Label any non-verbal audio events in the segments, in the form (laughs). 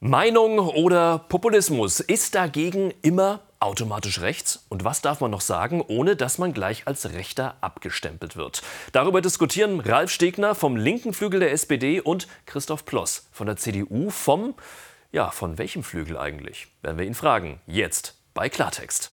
Meinung oder Populismus ist dagegen immer automatisch rechts? Und was darf man noch sagen, ohne dass man gleich als Rechter abgestempelt wird? Darüber diskutieren Ralf Stegner vom linken Flügel der SPD und Christoph Ploss von der CDU vom, ja, von welchem Flügel eigentlich? Werden wir ihn fragen. Jetzt bei Klartext.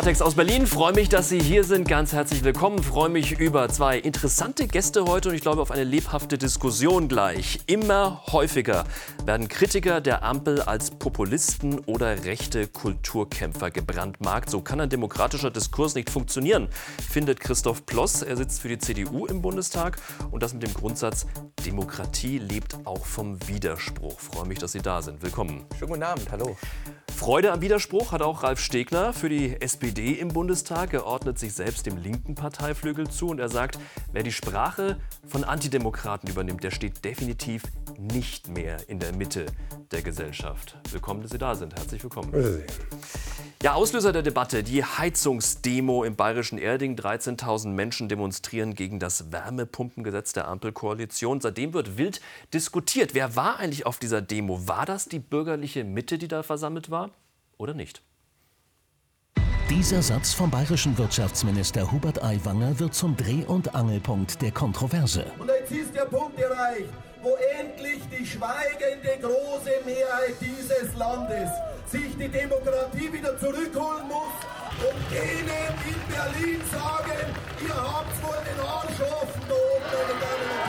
Klartext aus Berlin. Freue mich, dass Sie hier sind. Ganz herzlich willkommen. Freue mich über zwei interessante Gäste heute und ich glaube auf eine lebhafte Diskussion gleich. Immer häufiger werden Kritiker der Ampel als Populisten oder rechte Kulturkämpfer gebrandmarkt. So kann ein demokratischer Diskurs nicht funktionieren, findet Christoph Ploss. Er sitzt für die CDU im Bundestag und das mit dem Grundsatz, Demokratie lebt auch vom Widerspruch. Freue mich, dass Sie da sind. Willkommen. Schönen guten Abend. Hallo. Freude am Widerspruch hat auch Ralf Stegner für die SPD im Bundestag. Er ordnet sich selbst dem linken Parteiflügel zu und er sagt, wer die Sprache von Antidemokraten übernimmt, der steht definitiv nicht mehr in der Mitte der Gesellschaft. Willkommen, dass Sie da sind. Herzlich willkommen. Ja, Auslöser der Debatte, die Heizungsdemo im bayerischen Erding. 13.000 Menschen demonstrieren gegen das Wärmepumpengesetz der Ampelkoalition. Seitdem wird wild diskutiert. Wer war eigentlich auf dieser Demo? War das die bürgerliche Mitte, die da versammelt war oder nicht? Dieser Satz vom bayerischen Wirtschaftsminister Hubert Aiwanger wird zum Dreh- und Angelpunkt der Kontroverse. Und jetzt ist der Punkt erreicht, wo endlich die schweigende große Mehrheit dieses Landes sich die Demokratie wieder zurückholen muss und denen in Berlin sagen, ihr habt wohl den Arsch offen da oben, meine Damen und Herren.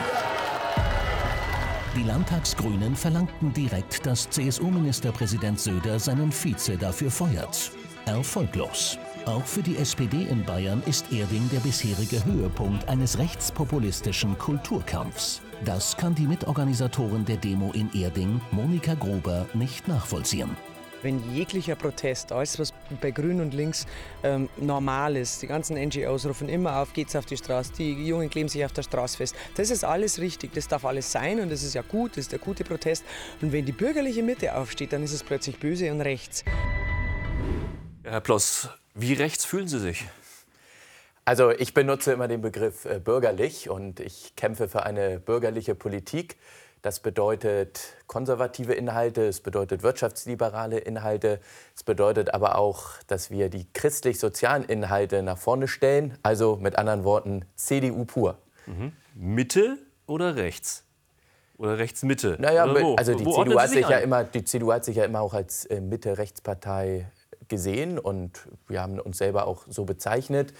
Die Landtagsgrünen verlangten direkt, dass CSU-Ministerpräsident Söder seinen Vize dafür feuert. Erfolglos. Auch für die SPD in Bayern ist Erding der bisherige Höhepunkt eines rechtspopulistischen Kulturkampfs. Das kann die Mitorganisatorin der Demo in Erding, Monika Gruber, nicht nachvollziehen wenn jeglicher Protest, alles was bei Grün und Links ähm, normal ist, die ganzen NGOs rufen immer auf, geht's auf die Straße, die Jungen kleben sich auf der Straße fest. Das ist alles richtig, das darf alles sein und das ist ja gut, das ist der gute Protest. Und wenn die bürgerliche Mitte aufsteht, dann ist es plötzlich böse und rechts. Herr Ploss, wie rechts fühlen Sie sich? Also ich benutze immer den Begriff äh, bürgerlich und ich kämpfe für eine bürgerliche Politik. Das bedeutet konservative Inhalte, es bedeutet wirtschaftsliberale Inhalte, es bedeutet aber auch, dass wir die christlich-sozialen Inhalte nach vorne stellen. Also mit anderen Worten CDU pur. Mhm. Mitte oder rechts? Oder Rechtsmitte? Naja, also die CDU, hat sich ja immer, die CDU hat sich ja immer auch als äh, Mitte-Rechtspartei gesehen und wir haben uns selber auch so bezeichnet.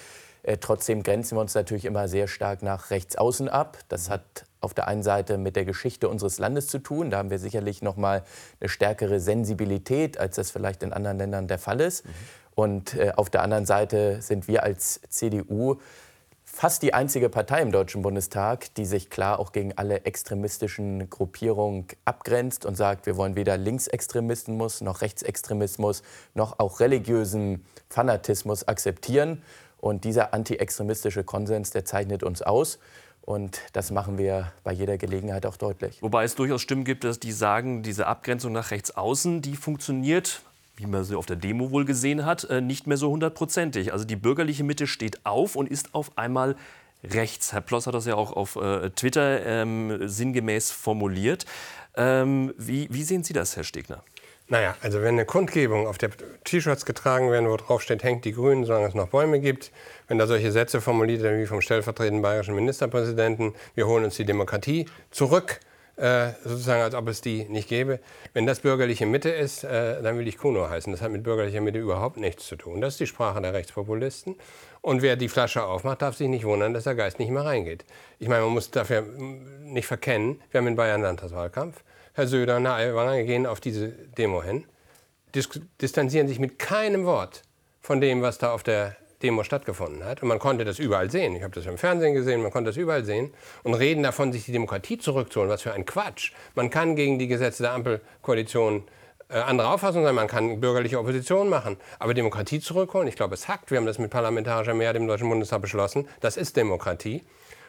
Äh, trotzdem grenzen wir uns natürlich immer sehr stark nach rechts außen ab. Das hat auf der einen Seite mit der Geschichte unseres Landes zu tun. Da haben wir sicherlich noch mal eine stärkere Sensibilität, als das vielleicht in anderen Ländern der Fall ist. Mhm. Und äh, auf der anderen Seite sind wir als CDU fast die einzige Partei im Deutschen Bundestag, die sich klar auch gegen alle extremistischen Gruppierungen abgrenzt und sagt, wir wollen weder Linksextremismus noch Rechtsextremismus noch auch religiösen Fanatismus akzeptieren. Und dieser antiextremistische Konsens, der zeichnet uns aus. Und das machen wir bei jeder Gelegenheit auch deutlich. Wobei es durchaus Stimmen gibt, dass die sagen, diese Abgrenzung nach rechts außen, die funktioniert wie man sie auf der Demo wohl gesehen hat, äh, nicht mehr so hundertprozentig. Also die bürgerliche Mitte steht auf und ist auf einmal rechts. Herr Ploss hat das ja auch auf äh, Twitter ähm, sinngemäß formuliert. Ähm, wie, wie, sehen Sie das, Herr Stegner? Naja, also wenn eine Kundgebung auf der T-Shirts getragen werden, wo drauf steht, hängt die Grünen, solange es noch Bäume gibt, wenn da solche Sätze formuliert werden wie vom stellvertretenden bayerischen Ministerpräsidenten, wir holen uns die Demokratie zurück, äh, sozusagen als ob es die nicht gäbe. Wenn das bürgerliche Mitte ist, äh, dann will ich Kuno heißen. Das hat mit bürgerlicher Mitte überhaupt nichts zu tun. Das ist die Sprache der Rechtspopulisten. Und wer die Flasche aufmacht, darf sich nicht wundern, dass der Geist nicht mehr reingeht. Ich meine, man muss dafür nicht verkennen, wir haben in Bayern Landtagswahlkampf. Herr Söder und Herr Aiwanger gehen auf diese Demo hin, distanzieren sich mit keinem Wort von dem, was da auf der Demo stattgefunden hat. Und man konnte das überall sehen. Ich habe das im Fernsehen gesehen, man konnte das überall sehen. Und reden davon, sich die Demokratie zurückzuholen. Was für ein Quatsch. Man kann gegen die Gesetze der Ampelkoalition äh, andere Auffassung sein, man kann bürgerliche Opposition machen. Aber Demokratie zurückholen, ich glaube, es hackt. Wir haben das mit parlamentarischer Mehrheit im Deutschen Bundestag beschlossen. Das ist Demokratie.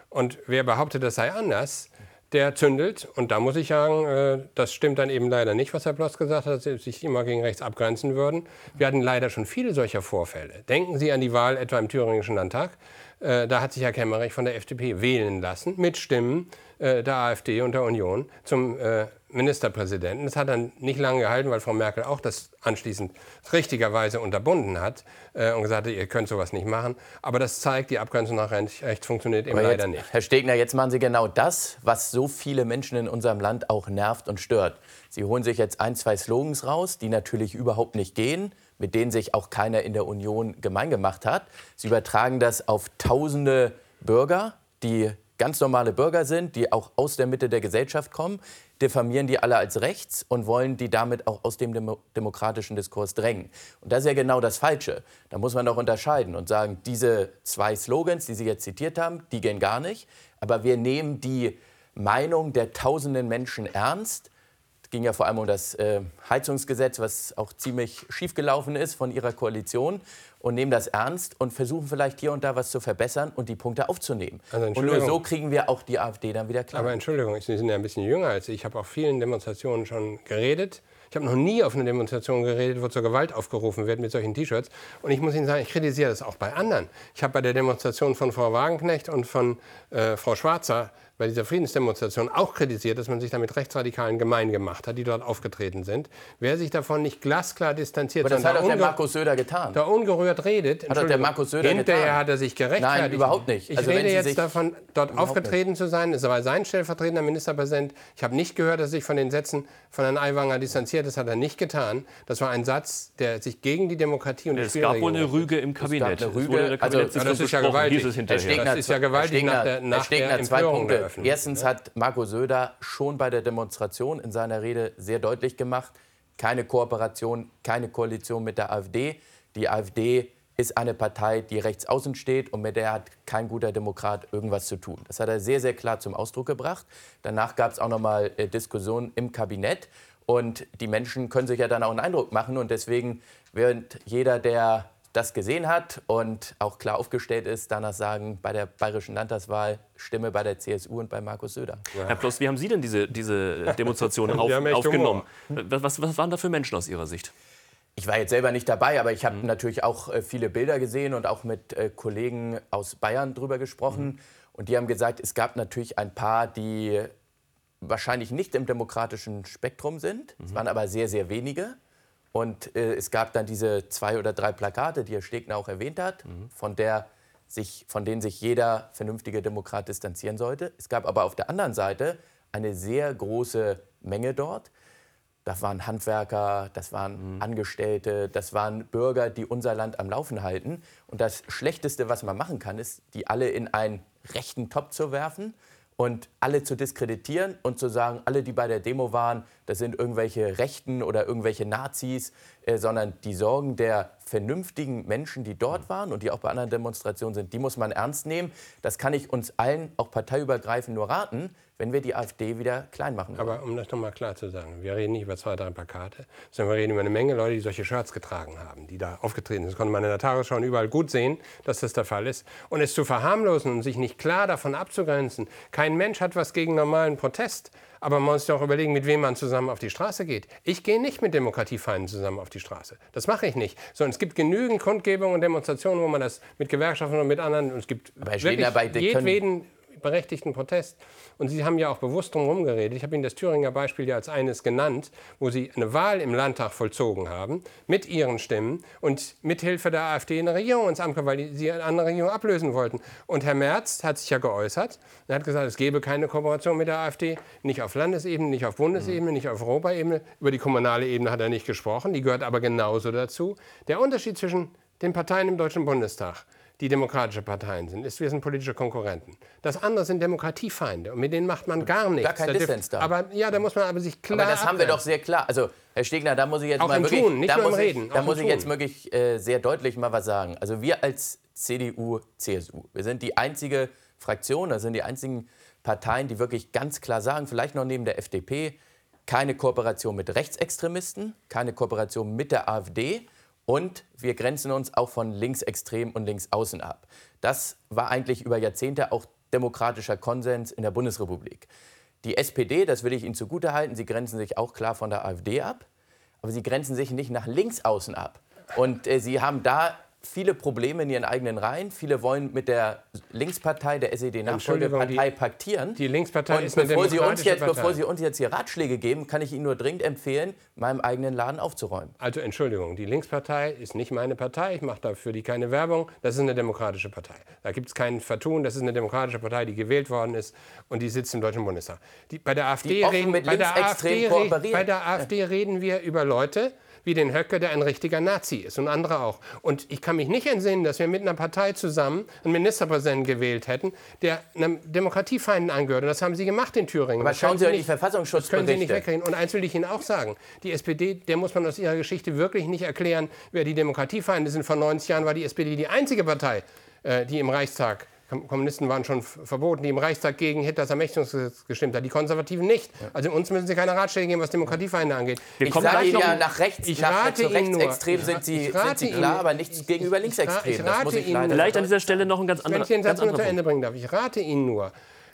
Und wer behauptet, das sei anders, der zündelt. Und da muss ich sagen, äh, das stimmt dann eben leider nicht, was Herr Bloss gesagt hat, dass sie sich immer gegen rechts abgrenzen würden. Wir hatten leider schon viele solcher Vorfälle. Denken Sie an die Wahl etwa im Thüringischen Landtag. Äh, da hat sich Herr Kemmerich von der FDP wählen lassen, mit Stimmen äh, der AfD und der Union zum Ministerpräsidenten. Das hat dann nicht lange gehalten, weil Frau Merkel auch das anschließend richtigerweise unterbunden hat äh, und gesagt hat, ihr könnt sowas nicht machen. Aber das zeigt, die Abgrenzung nach rechts funktioniert eben leider nicht. Herr Stegner, jetzt machen Sie genau das, was so viele Menschen in unserem Land auch nervt und stört. Sie holen sich jetzt ein, zwei Slogans raus, die natürlich überhaupt nicht gehen, mit denen sich auch keiner in der Union gemein gemacht hat. Sie übertragen das auf tausende Bürger, die ganz normale Bürger sind, die auch aus der Mitte der Gesellschaft kommen, diffamieren die alle als rechts und wollen die damit auch aus dem Demo demokratischen Diskurs drängen. Und das ist ja genau das Falsche. Da muss man doch unterscheiden und sagen, diese zwei Slogans, die Sie jetzt zitiert haben, die gehen gar nicht. Aber wir nehmen die Meinung der tausenden Menschen ernst. Es ging ja vor allem um das äh, Heizungsgesetz, was auch ziemlich schiefgelaufen ist von Ihrer Koalition und nehmen das ernst und versuchen vielleicht hier und da was zu verbessern und die Punkte aufzunehmen. Also und nur so kriegen wir auch die AfD dann wieder klar. Aber Entschuldigung, Sie sind ja ein bisschen jünger als ich. Ich habe auf vielen Demonstrationen schon geredet. Ich habe noch nie auf einer Demonstration geredet, wo zur Gewalt aufgerufen wird mit solchen T-Shirts. Und ich muss Ihnen sagen, ich kritisiere das auch bei anderen. Ich habe bei der Demonstration von Frau Wagenknecht und von äh, Frau Schwarzer bei dieser Friedensdemonstration auch kritisiert, dass man sich damit Rechtsradikalen gemein gemacht hat, die dort aufgetreten sind. Wer sich davon nicht glasklar distanziert, Aber das hat auch der Markus Söder getan. Da ungerührt redet. Hat der Markus Söder hinterher getan? hat er sich gerechtfertigt. Nein, überhaupt nicht. Ich also rede jetzt davon, dort aufgetreten nicht. zu sein. Es war sein stellvertretender Ministerpräsident. Ich habe nicht gehört, dass er sich von den Sätzen von Herrn Aiwanger distanziert. Das hat er nicht getan. Das war ein Satz, der sich gegen die Demokratie und es die Es gab wohl eine Rüge im Kabinett. Es gab eine Rüge. Also, das ist ja gewaltig. Das ist ja gewaltig nach der, nach der Empörung der Erstens hat Marco Söder schon bei der Demonstration in seiner Rede sehr deutlich gemacht, keine Kooperation, keine Koalition mit der AfD. Die AfD ist eine Partei, die rechts außen steht und mit der hat kein guter Demokrat irgendwas zu tun. Das hat er sehr, sehr klar zum Ausdruck gebracht. Danach gab es auch noch mal äh, Diskussionen im Kabinett. Und die Menschen können sich ja dann auch einen Eindruck machen. Und deswegen wird jeder, der das gesehen hat und auch klar aufgestellt ist, danach sagen, bei der bayerischen Landtagswahl Stimme bei der CSU und bei Markus Söder. Ja. Herr Ploss, wie haben Sie denn diese, diese (laughs) Demonstration auf, aufgenommen? Was, was waren da für Menschen aus Ihrer Sicht? Ich war jetzt selber nicht dabei, aber ich habe mhm. natürlich auch äh, viele Bilder gesehen und auch mit äh, Kollegen aus Bayern drüber gesprochen. Mhm. Und die haben gesagt, es gab natürlich ein paar, die wahrscheinlich nicht im demokratischen Spektrum sind. Mhm. Es waren aber sehr, sehr wenige. Und äh, es gab dann diese zwei oder drei Plakate, die Herr Stegner auch erwähnt hat, mhm. von, der sich, von denen sich jeder vernünftige Demokrat distanzieren sollte. Es gab aber auf der anderen Seite eine sehr große Menge dort. Das waren Handwerker, das waren mhm. Angestellte, das waren Bürger, die unser Land am Laufen halten. Und das Schlechteste, was man machen kann, ist, die alle in einen rechten Topf zu werfen und alle zu diskreditieren und zu sagen, alle, die bei der Demo waren, das sind irgendwelche Rechten oder irgendwelche Nazis, äh, sondern die Sorgen der vernünftigen Menschen, die dort waren und die auch bei anderen Demonstrationen sind, die muss man ernst nehmen. Das kann ich uns allen, auch parteiübergreifend, nur raten, wenn wir die AfD wieder klein machen wollen. Aber um das nochmal klar zu sagen, wir reden nicht über zwei, drei Plakate, sondern wir reden über eine Menge Leute, die solche Shirts getragen haben, die da aufgetreten sind. Das konnte man in der Tagesschau überall gut sehen, dass das der Fall ist. Und es zu verharmlosen und sich nicht klar davon abzugrenzen, kein Mensch hat was gegen normalen Protest. Aber man muss sich auch überlegen, mit wem man zusammen auf die Straße geht. Ich gehe nicht mit Demokratiefeinden zusammen auf die Straße. Das mache ich nicht. Sondern es gibt genügend Kundgebungen und Demonstrationen, wo man das mit Gewerkschaften und mit anderen. Und es gibt wirklich jedweden berechtigten Protest. Und Sie haben ja auch bewusst drum geredet. Ich habe Ihnen das Thüringer Beispiel ja als eines genannt, wo Sie eine Wahl im Landtag vollzogen haben, mit Ihren Stimmen und mithilfe der AfD eine Regierung ins Amt, weil Sie eine andere Regierung ablösen wollten. Und Herr Merz hat sich ja geäußert. Er hat gesagt, es gebe keine Kooperation mit der AfD, nicht auf Landesebene, nicht auf Bundesebene, nicht auf Europaebene. Über die kommunale Ebene hat er nicht gesprochen, die gehört aber genauso dazu. Der Unterschied zwischen den Parteien im Deutschen Bundestag die demokratische Parteien sind, ist, wir sind politische Konkurrenten. Das andere sind Demokratiefeinde und mit denen macht man gar nichts. Gar kein Dissens da. Aber ja, da muss man aber sich klar. Aber das haben wir doch sehr klar. Also Herr Stegner, da muss ich jetzt auch mal wirklich, Tun, nicht da nur muss Reden, ich, da muss ich jetzt wirklich äh, sehr deutlich mal was sagen. Also wir als CDU, CSU, wir sind die einzige Fraktion, das sind die einzigen Parteien, die wirklich ganz klar sagen, vielleicht noch neben der FDP, keine Kooperation mit Rechtsextremisten, keine Kooperation mit der AfD und wir grenzen uns auch von linksextrem und linksaußen ab. Das war eigentlich über Jahrzehnte auch demokratischer Konsens in der Bundesrepublik. Die SPD, das will ich Ihnen zugutehalten, sie grenzen sich auch klar von der AfD ab, aber sie grenzen sich nicht nach links außen ab. Und äh, sie haben da viele Probleme in ihren eigenen Reihen. Viele wollen mit der Linkspartei, der SED-Nachfolgepartei paktieren. Die Linkspartei und ist eine bevor Sie, uns jetzt, Partei. bevor Sie uns jetzt hier Ratschläge geben, kann ich Ihnen nur dringend empfehlen, meinem eigenen Laden aufzuräumen. Also Entschuldigung, die Linkspartei ist nicht meine Partei. Ich mache dafür die keine Werbung. Das ist eine demokratische Partei. Da gibt es kein Vertun. Das ist eine demokratische Partei, die gewählt worden ist und die sitzt im Deutschen Bundestag. Die, bei der AfD, reden, bei der AfD, bei der AfD reden wir über Leute, wie den Höcke, der ein richtiger Nazi ist und andere auch. Und ich kann mich nicht entsinnen, dass wir mit einer Partei zusammen einen Ministerpräsidenten gewählt hätten, der einem Demokratiefeinden angehört. Und das haben Sie gemacht in Thüringen. Aber das schauen Sie doch die Verfassungsschutzberichte. Können Sie nicht wegkriegen. Und eins will ich Ihnen auch sagen. Die SPD, der muss man aus ihrer Geschichte wirklich nicht erklären, wer die Demokratiefeinde sind. Vor 90 Jahren war die SPD die einzige Partei, äh, die im Reichstag Kommunisten waren schon verboten, die im Reichstag gegen Hitlers Ermächtigungsgesetz gestimmt haben. Die Konservativen nicht. Also uns müssen Sie keine Ratschläge geben, was Demokratiefeinde angeht. Wir ich sage Ihnen ja, nach rechts, ich nach rate nach rechtsextrem nur, sind Sie, sind Sie klar, aber nichts gegenüber linksextrem. Ich rate Ihnen, Vielleicht an dieser Stelle noch ein ganz anderer Wenn ich den Satz nur zu Ende bringen darf. Ich rate Ihnen nur,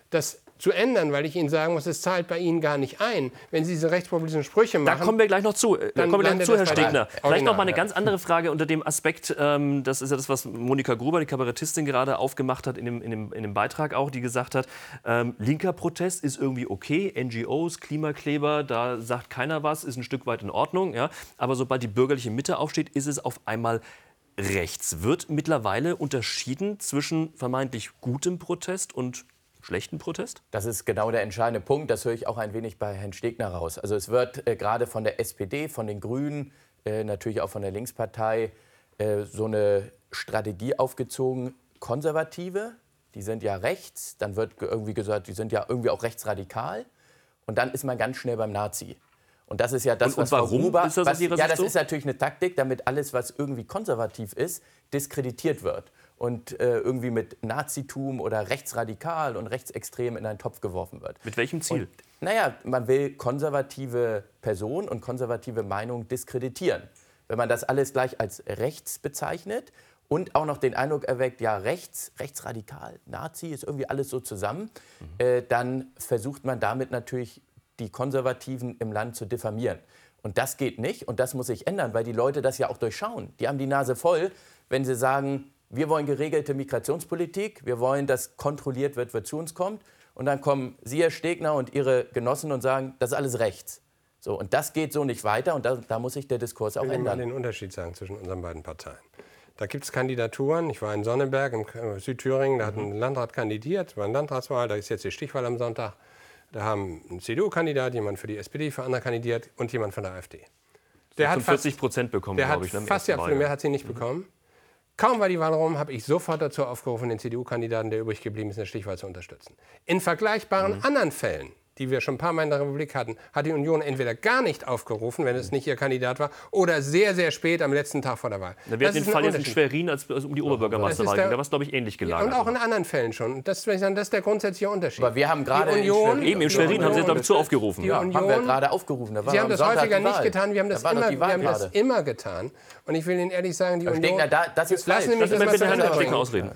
dass zu ändern, weil ich Ihnen sagen muss, es zahlt bei Ihnen gar nicht ein. Wenn Sie diese rechtspopulistischen Sprüche machen. Da kommen wir gleich noch zu. Da kommen wir gleich zu, Herr Stegner. Vielleicht noch mal eine ganz andere Frage unter dem Aspekt, ähm, das ist ja das, was Monika Gruber, die Kabarettistin, gerade aufgemacht hat in dem, in dem, in dem Beitrag auch, die gesagt hat, ähm, linker Protest ist irgendwie okay, NGOs, Klimakleber, da sagt keiner was, ist ein Stück weit in Ordnung. Ja? Aber sobald die bürgerliche Mitte aufsteht, ist es auf einmal rechts. Wird mittlerweile unterschieden zwischen vermeintlich gutem Protest und schlechten Protest? Das ist genau der entscheidende Punkt. Das höre ich auch ein wenig bei Herrn Stegner raus. Also es wird äh, gerade von der SPD, von den Grünen, äh, natürlich auch von der Linkspartei äh, so eine Strategie aufgezogen. Konservative, die sind ja rechts. Dann wird irgendwie gesagt, die sind ja irgendwie auch rechtsradikal. Und dann ist man ganz schnell beim Nazi. Und das ist ja das, und, was und warum Gruber, ist das was, Ja, das so? ist natürlich eine Taktik, damit alles, was irgendwie konservativ ist, diskreditiert wird und äh, irgendwie mit Nazitum oder rechtsradikal und rechtsextrem in einen Topf geworfen wird. Mit welchem Ziel? Und, naja, man will konservative Personen und konservative Meinungen diskreditieren. Wenn man das alles gleich als rechts bezeichnet und auch noch den Eindruck erweckt, ja, rechts, rechtsradikal, Nazi ist irgendwie alles so zusammen, mhm. äh, dann versucht man damit natürlich die Konservativen im Land zu diffamieren. Und das geht nicht und das muss sich ändern, weil die Leute das ja auch durchschauen. Die haben die Nase voll, wenn sie sagen, wir wollen geregelte Migrationspolitik, wir wollen, dass kontrolliert wird, wer zu uns kommt. Und dann kommen Sie, Herr Stegner, und Ihre Genossen und sagen, das ist alles rechts. So, und das geht so nicht weiter und da, da muss sich der Diskurs auch ändern. Ich will mal den Unterschied sagen zwischen unseren beiden Parteien. Da gibt es Kandidaturen. Ich war in Sonneberg im Südthüringen, da hat ein Landrat kandidiert, war eine Landratswahl, da ist jetzt die Stichwahl am Sonntag. Da haben ein CDU-Kandidat, jemand für die SPD, für andere kandidiert und jemand von der AfD. Der hat 40 Prozent bekommen, glaube ich. Ne, fast die absolute Mehrheit hat sie nicht mhm. bekommen. Kaum war die Wahl rum, habe ich sofort dazu aufgerufen, den CDU-Kandidaten, der übrig geblieben ist, in der Stichwahl zu unterstützen. In vergleichbaren mhm. anderen Fällen die wir schon ein paar Mal in der Republik hatten, hat die Union entweder gar nicht aufgerufen, wenn es nicht ihr Kandidat war, oder sehr, sehr spät am letzten Tag vor der Wahl. Da wird den Fall jetzt in Schwerin, als es um die Oberbürgermeisterwahl ging. Da war es, glaube ich, ähnlich gelagert. Ja, und auch in anderen Fällen schon. Das, das ist der grundsätzliche Unterschied. Aber wir haben gerade in Schwerin, eben in Schwerin haben Sie, glaube ich, zu aufgerufen. Ja, Union, haben wir gerade aufgerufen. Da Sie haben das häufiger nicht getan. Wir haben das, immer, wir haben das immer getan. Und ich will Ihnen ehrlich sagen, die Union... Stegner, da, das ist falsch. Lassen Sie mich bitte Herrn Stegner ausreden.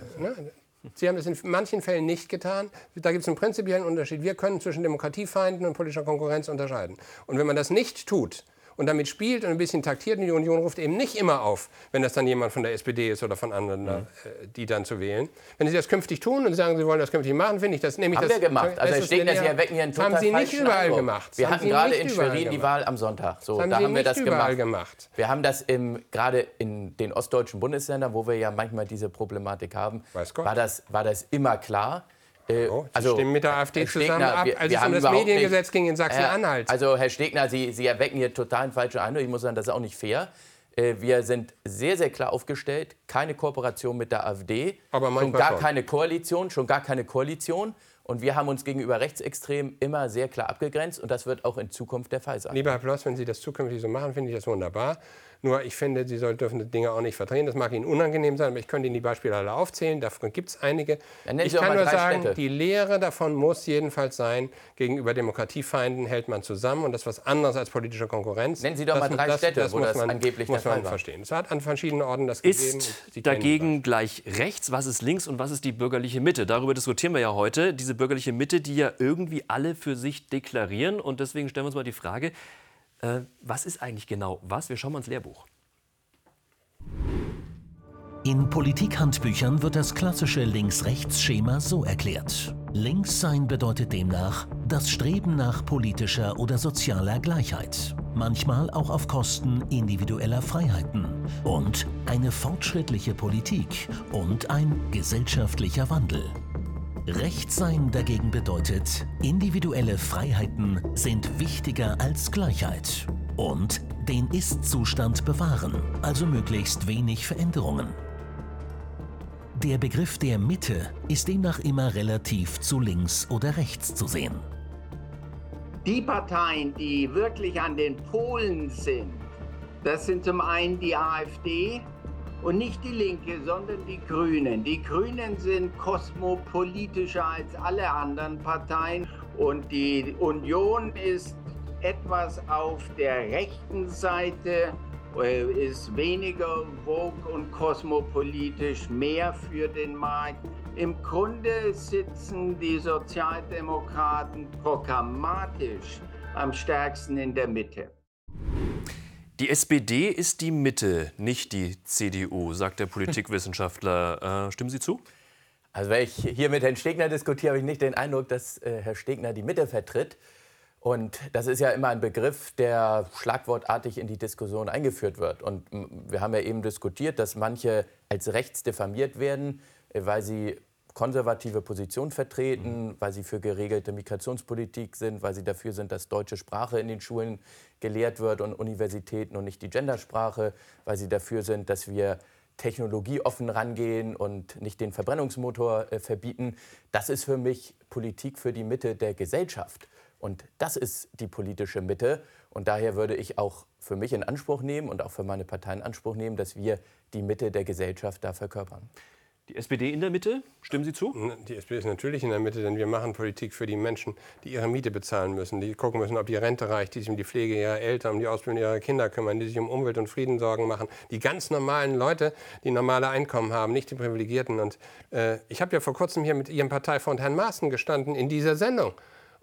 Sie haben es in manchen Fällen nicht getan. Da gibt es einen prinzipiellen Unterschied. Wir können zwischen Demokratiefeinden und politischer Konkurrenz unterscheiden. Und wenn man das nicht tut, und damit spielt und ein bisschen taktiert. Und die Union ruft eben nicht immer auf, wenn das dann jemand von der SPD ist oder von anderen, mhm. Äh, die dann zu wählen. Wenn Sie das künftig tun und sagen, Sie wollen das künftig machen, finde ich das nämlich Haben das, wir gemacht. Also es steht, dass Sie erwecken hier einen total Haben Sie nicht überall Eindruck. gemacht. Wir hatten gerade in Schwerin die Wahl am Sonntag. So, haben da haben wir das gemacht. gemacht. Wir haben das gerade in den ostdeutschen Bundesländern, wo wir ja manchmal diese Problematik haben, war das, war das immer klar. Äh, oh, Sie also, stimmen mit der AfD zusammen ab, als wir, es um das Mediengesetz ging in Sachsen-Anhalt. Also Herr Stegner, Sie, Sie erwecken hier total einen falschen Eindruck. Ich muss sagen, das ist auch nicht fair. Äh, wir sind sehr, sehr klar aufgestellt. Keine Kooperation mit der AfD. Aber schon gar schon. keine Koalition, schon gar keine Koalition. Und wir haben uns gegenüber Rechtsextremen immer sehr klar abgegrenzt. Und das wird auch in Zukunft der Fall sein. Lieber Herr Ploss, wenn Sie das zukünftig so machen, finde ich das wunderbar. Nur ich finde, Sie soll, dürfen die Dinge auch nicht verdrehen. Das mag Ihnen unangenehm sein, aber ich könnte Ihnen die Beispiele alle aufzählen. Davon gibt es einige. Ich kann nur sagen, Städte. die Lehre davon muss jedenfalls sein, gegenüber Demokratiefeinden hält man zusammen und das ist was anderes als politische Konkurrenz. Nennen Sie doch das, mal drei das, Städte, das wo das man, angeblich muss man verstehen. Es hat an verschiedenen Orten das ist gegeben. dagegen gleich rechts? Was ist links und was ist die bürgerliche Mitte? Darüber diskutieren wir ja heute. Diese bürgerliche Mitte, die ja irgendwie alle für sich deklarieren. Und deswegen stellen wir uns mal die Frage, äh, was ist eigentlich genau was? Wir schauen mal ins Lehrbuch. In Politikhandbüchern wird das klassische Links-Rechts-Schema so erklärt. Links sein bedeutet demnach das Streben nach politischer oder sozialer Gleichheit, manchmal auch auf Kosten individueller Freiheiten und eine fortschrittliche Politik und ein gesellschaftlicher Wandel. Rechtssein dagegen bedeutet, individuelle Freiheiten sind wichtiger als Gleichheit und den Ist-Zustand bewahren, also möglichst wenig Veränderungen. Der Begriff der Mitte ist demnach immer relativ zu links oder rechts zu sehen. Die Parteien, die wirklich an den Polen sind, das sind zum einen die AfD und nicht die Linke, sondern die Grünen. Die Grünen sind kosmopolitischer als alle anderen Parteien und die Union ist etwas auf der rechten Seite äh, ist weniger vogue und kosmopolitisch, mehr für den Markt. Im Grunde sitzen die Sozialdemokraten programmatisch am stärksten in der Mitte. Die SPD ist die Mitte, nicht die CDU, sagt der Politikwissenschaftler. Äh, stimmen Sie zu? Also wenn ich hier mit Herrn Stegner diskutiere, habe ich nicht den Eindruck, dass äh, Herr Stegner die Mitte vertritt. Und das ist ja immer ein Begriff, der schlagwortartig in die Diskussion eingeführt wird. Und wir haben ja eben diskutiert, dass manche als rechts diffamiert werden, äh, weil sie konservative Positionen vertreten, weil sie für geregelte Migrationspolitik sind, weil sie dafür sind, dass deutsche Sprache in den Schulen gelehrt wird und Universitäten und nicht die Gendersprache, weil sie dafür sind, dass wir technologieoffen rangehen und nicht den Verbrennungsmotor äh, verbieten. Das ist für mich Politik für die Mitte der Gesellschaft. Und das ist die politische Mitte. Und daher würde ich auch für mich in Anspruch nehmen und auch für meine Partei in Anspruch nehmen, dass wir die Mitte der Gesellschaft da verkörpern. Die SPD in der Mitte, stimmen Sie zu? Die SPD ist natürlich in der Mitte, denn wir machen Politik für die Menschen, die ihre Miete bezahlen müssen, die gucken müssen, ob die Rente reicht, die sich um die Pflege ihrer Eltern, um die Ausbildung ihrer Kinder kümmern, die sich um Umwelt und Frieden Sorgen machen. Die ganz normalen Leute, die normale Einkommen haben, nicht die Privilegierten. Und äh, ich habe ja vor kurzem hier mit Ihrem Parteifreund Herrn Maaßen gestanden in dieser Sendung.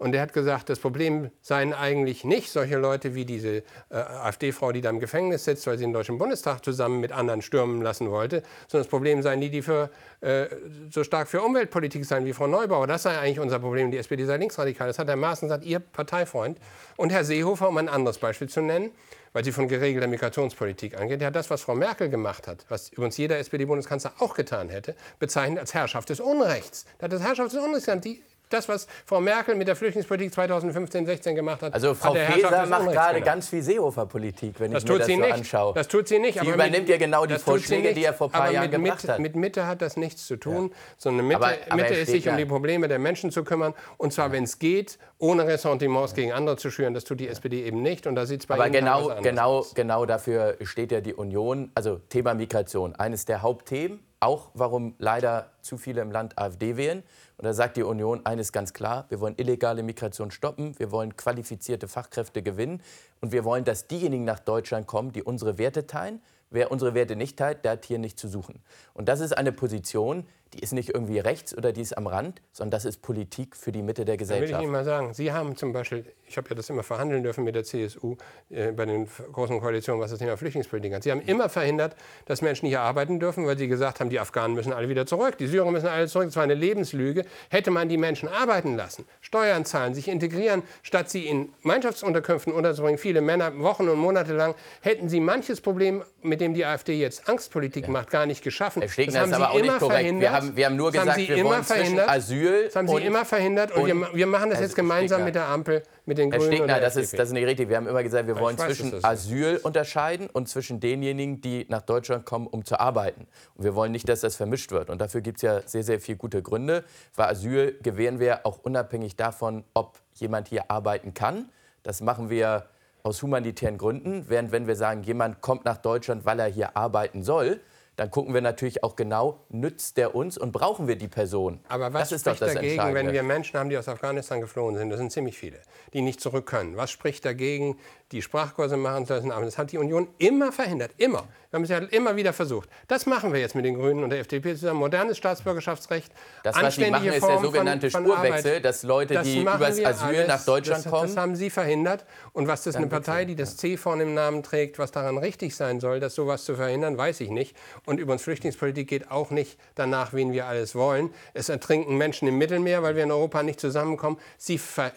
Und er hat gesagt, das Problem seien eigentlich nicht solche Leute wie diese äh, AfD-Frau, die da im Gefängnis sitzt, weil sie den Deutschen Bundestag zusammen mit anderen stürmen lassen wollte, sondern das Problem seien die, die für, äh, so stark für Umweltpolitik seien wie Frau Neubauer. Das sei eigentlich unser Problem. Die SPD sei linksradikal. Das hat Herr Maaßen gesagt, Ihr Parteifreund. Und Herr Seehofer, um ein anderes Beispiel zu nennen, weil sie von geregelter Migrationspolitik angeht. Der hat das, was Frau Merkel gemacht hat, was übrigens jeder SPD-Bundeskanzler auch getan hätte, bezeichnet als Herrschaft des Unrechts. Der hat das Herrschaft des Unrechts genannt. Die das, was Frau Merkel mit der Flüchtlingspolitik 2015-16 gemacht hat. Also Frau Faeser macht gerade ganz viel Seehofer-Politik, wenn das ich mir das so nicht. anschaue. Das tut sie nicht. Sie übernimmt ja genau die Vorschläge, die er vor ein paar Jahren mit, gebracht hat. Mit Mitte hat das nichts zu tun, ja. sondern Mitte, aber, aber Mitte ist, sich um die Probleme der Menschen zu kümmern. Und zwar, wenn es geht, ohne Ressentiments gegen andere zu schüren. Das tut die SPD eben nicht. Und da sieht es bei aber Ihnen genau, genau, aus. genau dafür steht ja die Union. Also Thema Migration, eines der Hauptthemen. Auch warum leider zu viele im Land AfD wählen. Und da sagt die Union eines ganz klar, wir wollen illegale Migration stoppen, wir wollen qualifizierte Fachkräfte gewinnen und wir wollen, dass diejenigen nach Deutschland kommen, die unsere Werte teilen. Wer unsere Werte nicht teilt, der hat hier nichts zu suchen. Und das ist eine Position, die ist nicht irgendwie rechts oder die ist am Rand, sondern das ist Politik für die Mitte der Gesellschaft. Da will ich Ihnen mal sagen, Sie haben zum Beispiel, ich habe ja das immer verhandeln dürfen mit der CSU äh, bei den großen Koalitionen, was das Thema Flüchtlingspolitik angeht. Sie haben immer verhindert, dass Menschen hier arbeiten dürfen, weil Sie gesagt haben, die Afghanen müssen alle wieder zurück, die Syrer müssen alle zurück. Das war eine Lebenslüge. Hätte man die Menschen arbeiten lassen, Steuern zahlen, sich integrieren, statt sie in Gemeinschaftsunterkünften unterzubringen, viele Männer Wochen und Monate lang, hätten Sie manches Problem, mit dem die AfD jetzt Angstpolitik ja. macht, gar nicht geschaffen. Herr Stegner das haben Sie immer verhindert haben, wir haben nur das gesagt, wir wollen verhindert. Asyl. Das haben Sie immer verhindert und, und wir, wir, machen das jetzt gemeinsam Stegner. mit der Ampel, mit den Herr Grünen. Stegner, das ist, das ist nicht richtig. Wir haben immer gesagt, wir wollen weiß, zwischen Asyl unterscheiden und zwischen denjenigen, die nach Deutschland kommen, um zu arbeiten. Und wir wollen nicht, dass das vermischt wird. Und dafür gibt es ja sehr, sehr viele gute Gründe. Weil Asyl gewähren wir auch unabhängig davon, ob jemand hier arbeiten kann. Das machen wir aus humanitären Gründen, während wenn wir sagen, jemand kommt nach Deutschland, weil er hier arbeiten soll, dann gucken wir natürlich auch genau, nützt der uns und brauchen wir die Person. Aber was spricht dagegen, wenn wir Menschen haben, die aus Afghanistan geflohen sind, das sind ziemlich viele, die nicht zurück können? Was spricht dagegen, die Sprachkurse machen zu lassen? Aber das hat die Union immer verhindert, immer. Wir haben es ja immer wieder versucht. Das machen wir jetzt mit den Grünen und der FDP zusammen. Modernes Staatsbürgerschaftsrecht, Das, was Sie machen, ist der sogenannte von, von Spurwechsel, Arbeit. dass Leute, das die übers Asyl alles. nach Deutschland das, kommen. Das haben Sie verhindert. Und was das eine Partei, die das C vorne im Namen trägt, was daran richtig sein soll, das sowas zu verhindern, weiß ich nicht. Und übrigens, Flüchtlingspolitik geht auch nicht danach, wen wir alles wollen. Es ertrinken Menschen im Mittelmeer, weil wir in Europa nicht zusammenkommen. Sie ver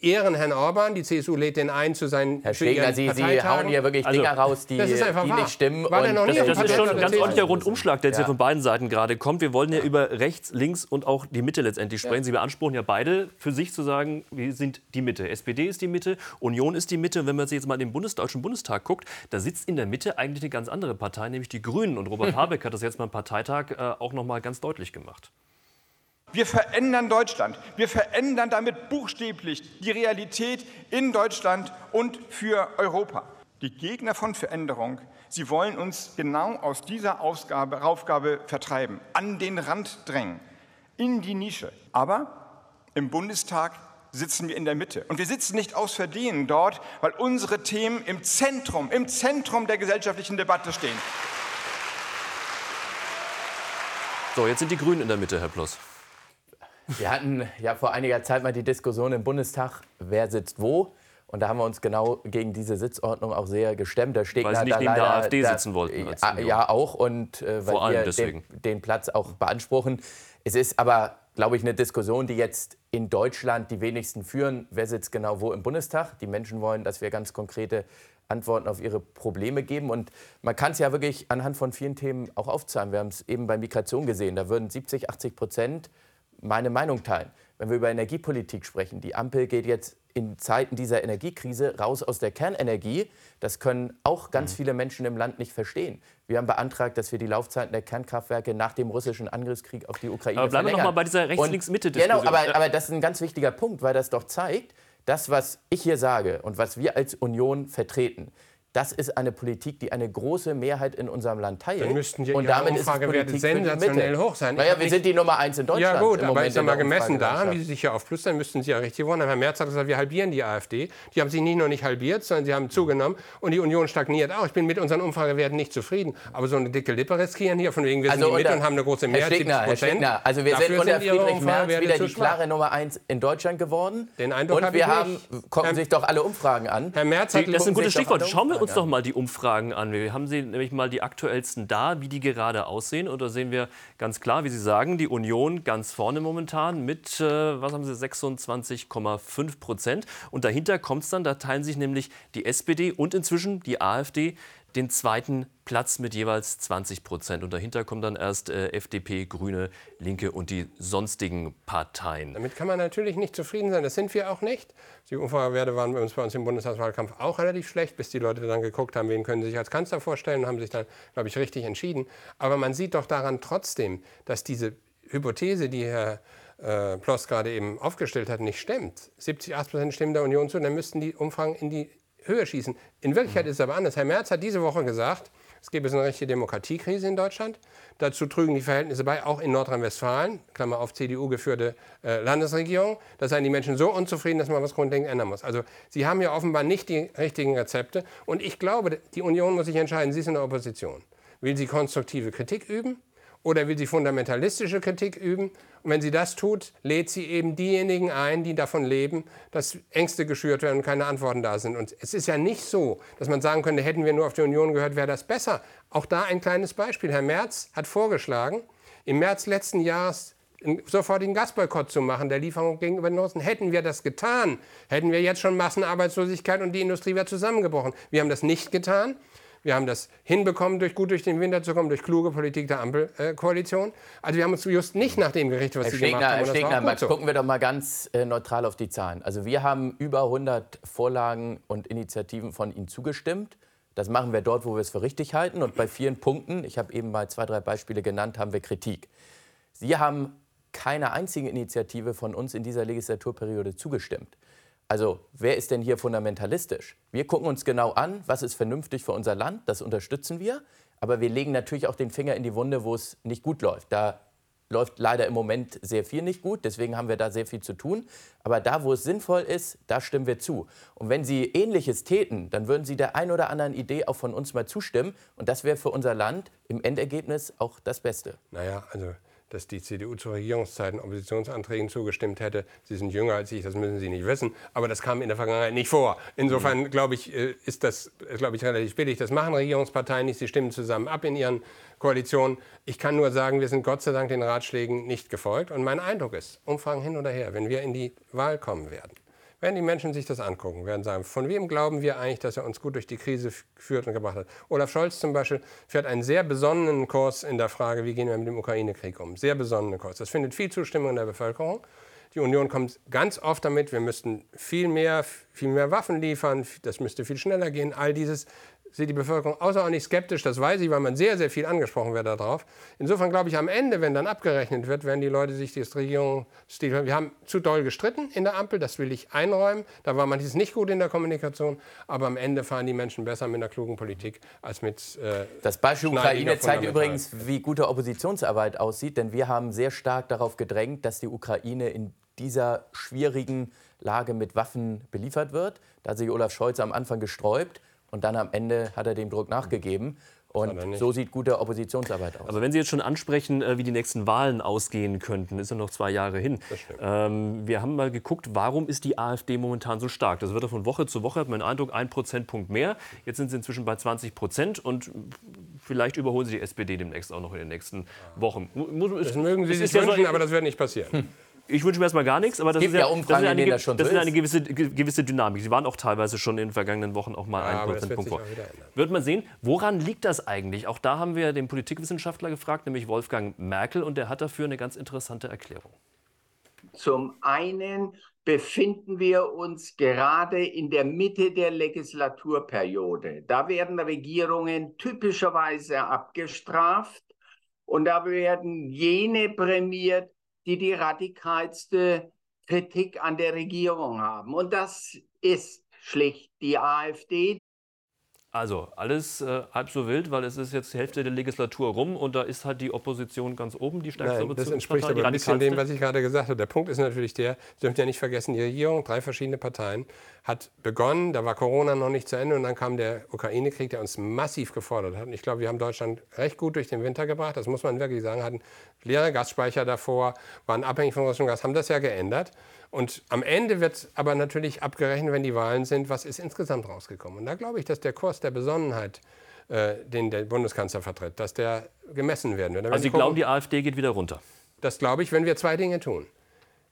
ehren Herrn Orban. Die CSU lädt den ein zu seinen Herr Stegner, Sie, Sie hauen hier wirklich also, Dinger raus, die, die nicht stimmen. War und das, das ist schon ein ganz ordentlicher Rundumschlag, der jetzt ja. hier von beiden Seiten gerade kommt. Wir wollen ja über rechts, links und auch die Mitte letztendlich sprechen. Ja. Sie beanspruchen ja beide für sich zu sagen, wir sind die Mitte. SPD ist die Mitte, Union ist die Mitte. Und wenn man sich jetzt mal in den Bundes Deutschen Bundestag guckt, da sitzt in der Mitte eigentlich eine ganz andere Partei, nämlich die Grünen. Und Robert (laughs) Habeck hat das jetzt beim Parteitag äh, auch noch mal ganz deutlich gemacht. Wir verändern Deutschland. Wir verändern damit buchstäblich die Realität in Deutschland und für Europa. Die Gegner von Veränderung, sie wollen uns genau aus dieser Aufgabe, Aufgabe vertreiben, an den Rand drängen, in die Nische. Aber im Bundestag sitzen wir in der Mitte. Und wir sitzen nicht aus Versehen dort, weil unsere Themen im Zentrum, im Zentrum der gesellschaftlichen Debatte stehen. So, jetzt sind die Grünen in der Mitte, Herr Plus. Wir hatten ja vor einiger Zeit mal die Diskussion im Bundestag, wer sitzt wo. Und da haben wir uns genau gegen diese Sitzordnung auch sehr gestemmt. Der Stegner weil Sie nicht da neben der AfD da, sitzen wollten. Ja, ja, auch. Und äh, weil wir den, den, Platz auch beanspruchen. Es ist aber, glaube ich, eine Diskussion, die jetzt in Deutschland die wenigsten führen. Wer sitzt genau wo im Bundestag? Die Menschen wollen, dass wir ganz konkrete Antworten auf ihre Probleme geben. Und man kann es ja wirklich anhand von vielen Themen auch aufzeigen. Wir haben es eben bei Migration gesehen. Da würden 70, 80 Prozent meine Meinung teilen. Wenn wir über Energiepolitik sprechen, die Ampel geht jetzt in Zeiten dieser Energiekrise raus aus der Kernenergie. Das können auch ganz mhm. viele Menschen im Land nicht verstehen. Wir haben beantragt, dass wir die Laufzeiten der Kernkraftwerke nach dem russischen Angriffskrieg auf die Ukraine aber bleiben verlängern. wir noch mal bei dieser Rechts-Links-Mitte-Diskussion. Genau, aber, aber das ist ein ganz wichtiger Punkt, weil das doch zeigt, das, was ich hier sage und was wir als Union vertreten, das ist eine Politik, die eine große Mehrheit in unserem Land teilt. Dann müssten ja und damit Umfragewerte sensationell hoch sein. Naja, wir sind die Nummer eins in Deutschland. Ja gut, aber ich sag mal, gemessen daran, wie Sie sich ja auf Plus, dann müssten Sie ja richtig haben. Herr Merz hat gesagt, wir halbieren die AfD. Die haben sich nicht nur nicht halbiert, sondern sie haben zugenommen. Und die Union stagniert auch. Ich bin mit unseren Umfragewerten nicht zufrieden. Aber so eine dicke Lippe riskieren hier, von wegen wir sind also die Mitte und haben eine große Mehrheit, Herr Stegner, Herr Stegner, also wir sind unter Friedrich Merz wieder die klare Nummer eins in Deutschland geworden. Den Eindruck und wir haben, gucken sich doch alle Umfragen an. Herr Merz hat... Das ist ein gutes Stichwort. Schauen wir uns doch mal die Umfragen an. Wir haben Sie nämlich mal die aktuellsten da, wie die gerade aussehen. Und da sehen wir ganz klar, wie Sie sagen, die Union ganz vorne momentan mit, äh, was haben Sie, 26,5 Prozent. Und dahinter kommt es dann, da teilen sich nämlich die SPD und inzwischen die AfD den zweiten Platz mit jeweils 20 Prozent. Und dahinter kommen dann erst äh, FDP, Grüne, Linke und die sonstigen Parteien. Damit kann man natürlich nicht zufrieden sein. Das sind wir auch nicht. Die Umfragewerte waren bei uns, bei uns im Bundestagswahlkampf auch relativ schlecht, bis die Leute dann geguckt haben, wen können sie sich als Kanzler vorstellen und haben sich dann, glaube ich, richtig entschieden. Aber man sieht doch daran trotzdem, dass diese Hypothese, die Herr äh, Ploss gerade eben aufgestellt hat, nicht stimmt. 70, 80 Prozent stimmen der Union zu, dann müssten die Umfragen in die Höhe schießen. In Wirklichkeit ist es aber anders. Herr Merz hat diese Woche gesagt, es gäbe eine richtige Demokratiekrise in Deutschland. Dazu trügen die Verhältnisse bei, auch in Nordrhein-Westfalen, Klammer auf CDU geführte äh, Landesregierung. Da seien die Menschen so unzufrieden, dass man was grundlegend ändern muss. Also Sie haben ja offenbar nicht die richtigen Rezepte. Und ich glaube, die Union muss sich entscheiden, sie ist in der Opposition. Will sie konstruktive Kritik üben oder will sie fundamentalistische Kritik üben? Und wenn sie das tut, lädt sie eben diejenigen ein, die davon leben, dass Ängste geschürt werden und keine Antworten da sind. Und es ist ja nicht so, dass man sagen könnte, hätten wir nur auf die Union gehört, wäre das besser. Auch da ein kleines Beispiel. Herr Merz hat vorgeschlagen, im März letzten Jahres einen sofortigen Gasboykott zu machen, der Lieferung gegenüber den Russen. Hätten wir das getan, hätten wir jetzt schon Massenarbeitslosigkeit und die Industrie wäre zusammengebrochen. Wir haben das nicht getan. Wir haben das hinbekommen, durch gut durch den Winter zu kommen, durch kluge Politik der Ampelkoalition. also wir haben uns just nicht nach dem gerichtet, was Herr Sie Stegner, gemacht haben. Herr Stegner, mal, so. gucken wir doch mal ganz äh, neutral auf die Zahlen. Also wir haben über 100 Vorlagen und Initiativen von Ihnen zugestimmt. Das machen wir dort, wo wir es für richtig halten. Und bei vielen Punkten, ich habe eben mal zwei, drei Beispiele genannt, haben wir Kritik. Sie haben keiner einzigen Initiative von uns in dieser Legislaturperiode zugestimmt. Also wer ist denn hier fundamentalistisch? Wir gucken uns genau an, was ist vernünftig für unser Land, das unterstützen wir. Aber wir legen natürlich auch den Finger in die Wunde, wo es nicht gut läuft. Da läuft leider im Moment sehr viel nicht gut, deswegen haben wir da sehr viel zu tun. Aber da, wo es sinnvoll ist, da stimmen wir zu. Und wenn Sie Ähnliches täten, dann würden Sie der ein oder anderen Idee auch von uns mal zustimmen. Und das wäre für unser Land im Endergebnis auch das Beste. Naja, also dass die CDU zu Regierungszeiten Oppositionsanträgen zugestimmt hätte. Sie sind jünger als ich, das müssen Sie nicht wissen. Aber das kam in der Vergangenheit nicht vor. Insofern mhm. glaube ich, äh, ist das glaube ich, relativ billig. Das machen Regierungsparteien nicht. Sie stimmen zusammen ab in ihren Koalitionen. Ich kann nur sagen, wir sind Gott sei Dank den Ratschlägen nicht gefolgt. Und mein Eindruck ist, Umfragen hin oder her, wenn wir in die Wahl kommen werden, werden die Menschen sich das angucken, werden sagen, von wem glauben wir eigentlich, dass er uns gut durch die Krise geführt und gebracht hat. Olaf Scholz zum Beispiel fährt einen sehr besonnenen Kurs in der Frage, wie gehen wir mit dem Ukraine-Krieg um. Sehr besonnenen Kurs. Das findet viel Zustimmung in der Bevölkerung. Die Union kommt ganz oft damit, wir müssten viel mehr, viel mehr Waffen liefern, das müsste viel schneller gehen. All dieses sieht die Bevölkerung außerordentlich skeptisch. Das weiß ich, weil man sehr, sehr viel angesprochen wird darauf. Insofern glaube ich, am Ende, wenn dann abgerechnet wird, werden die Leute sich das Regierungsstil. Wir haben zu doll gestritten in der Ampel, das will ich einräumen. Da war manches nicht gut in der Kommunikation. Aber am Ende fahren die Menschen besser mit einer klugen Politik als mit. Äh, das Beispiel Ukraine zeigt übrigens, wie gute Oppositionsarbeit aussieht. Denn wir haben sehr stark darauf gedrängt, dass die Ukraine in dieser schwierigen Lage mit Waffen beliefert wird. Da hat sich Olaf Scholz am Anfang gesträubt. Und dann am Ende hat er dem Druck nachgegeben. Und so sieht gute Oppositionsarbeit aus. Aber wenn Sie jetzt schon ansprechen, äh, wie die nächsten Wahlen ausgehen könnten, ist ja noch zwei Jahre hin. Ähm, wir haben mal geguckt, warum ist die AfD momentan so stark? Das wird ja von Woche zu Woche, hat den Eindruck, ein Prozentpunkt mehr. Jetzt sind sie inzwischen bei 20 Prozent und vielleicht überholen sie die SPD demnächst auch noch in den nächsten Wochen. Das mögen Sie sich wünschen, aber das wird nicht passieren. Hm. (laughs) Ich wünsche mir erstmal gar nichts, aber das ist ja, ja, das ist eine, das das ist eine gewisse, gewisse, Dynamik. Sie waren auch teilweise schon in den vergangenen Wochen auch mal ja, ein Prozentpunkt vor. Wird man sehen, woran liegt das eigentlich? Auch da haben wir den Politikwissenschaftler gefragt, nämlich Wolfgang Merkel, und der hat dafür eine ganz interessante Erklärung. Zum einen befinden wir uns gerade in der Mitte der Legislaturperiode. Da werden Regierungen typischerweise abgestraft und da werden jene prämiert, die die radikalste Kritik an der Regierung haben. Und das ist schlicht die AfD. Also alles äh, halb so wild, weil es ist jetzt die Hälfte der Legislatur rum und da ist halt die Opposition ganz oben, die stärkste Nein, Das entspricht aber ein bisschen dem, was ich gerade gesagt habe. Der Punkt ist natürlich der, Sie dürfen ja nicht vergessen, die Regierung, drei verschiedene Parteien, hat begonnen, da war Corona noch nicht zu Ende und dann kam der Ukraine-Krieg, der uns massiv gefordert hat. Und ich glaube, wir haben Deutschland recht gut durch den Winter gebracht, das muss man wirklich sagen, hatten leere Gasspeicher davor, waren abhängig von russischem Gas, haben das ja geändert. Und am Ende wird aber natürlich abgerechnet, wenn die Wahlen sind, was ist insgesamt rausgekommen. Und da glaube ich, dass der Kurs der Besonnenheit, äh, den der Bundeskanzler vertritt, dass der gemessen werden wird. Also Sie glauben, die AfD geht wieder runter? Das glaube ich, wenn wir zwei Dinge tun.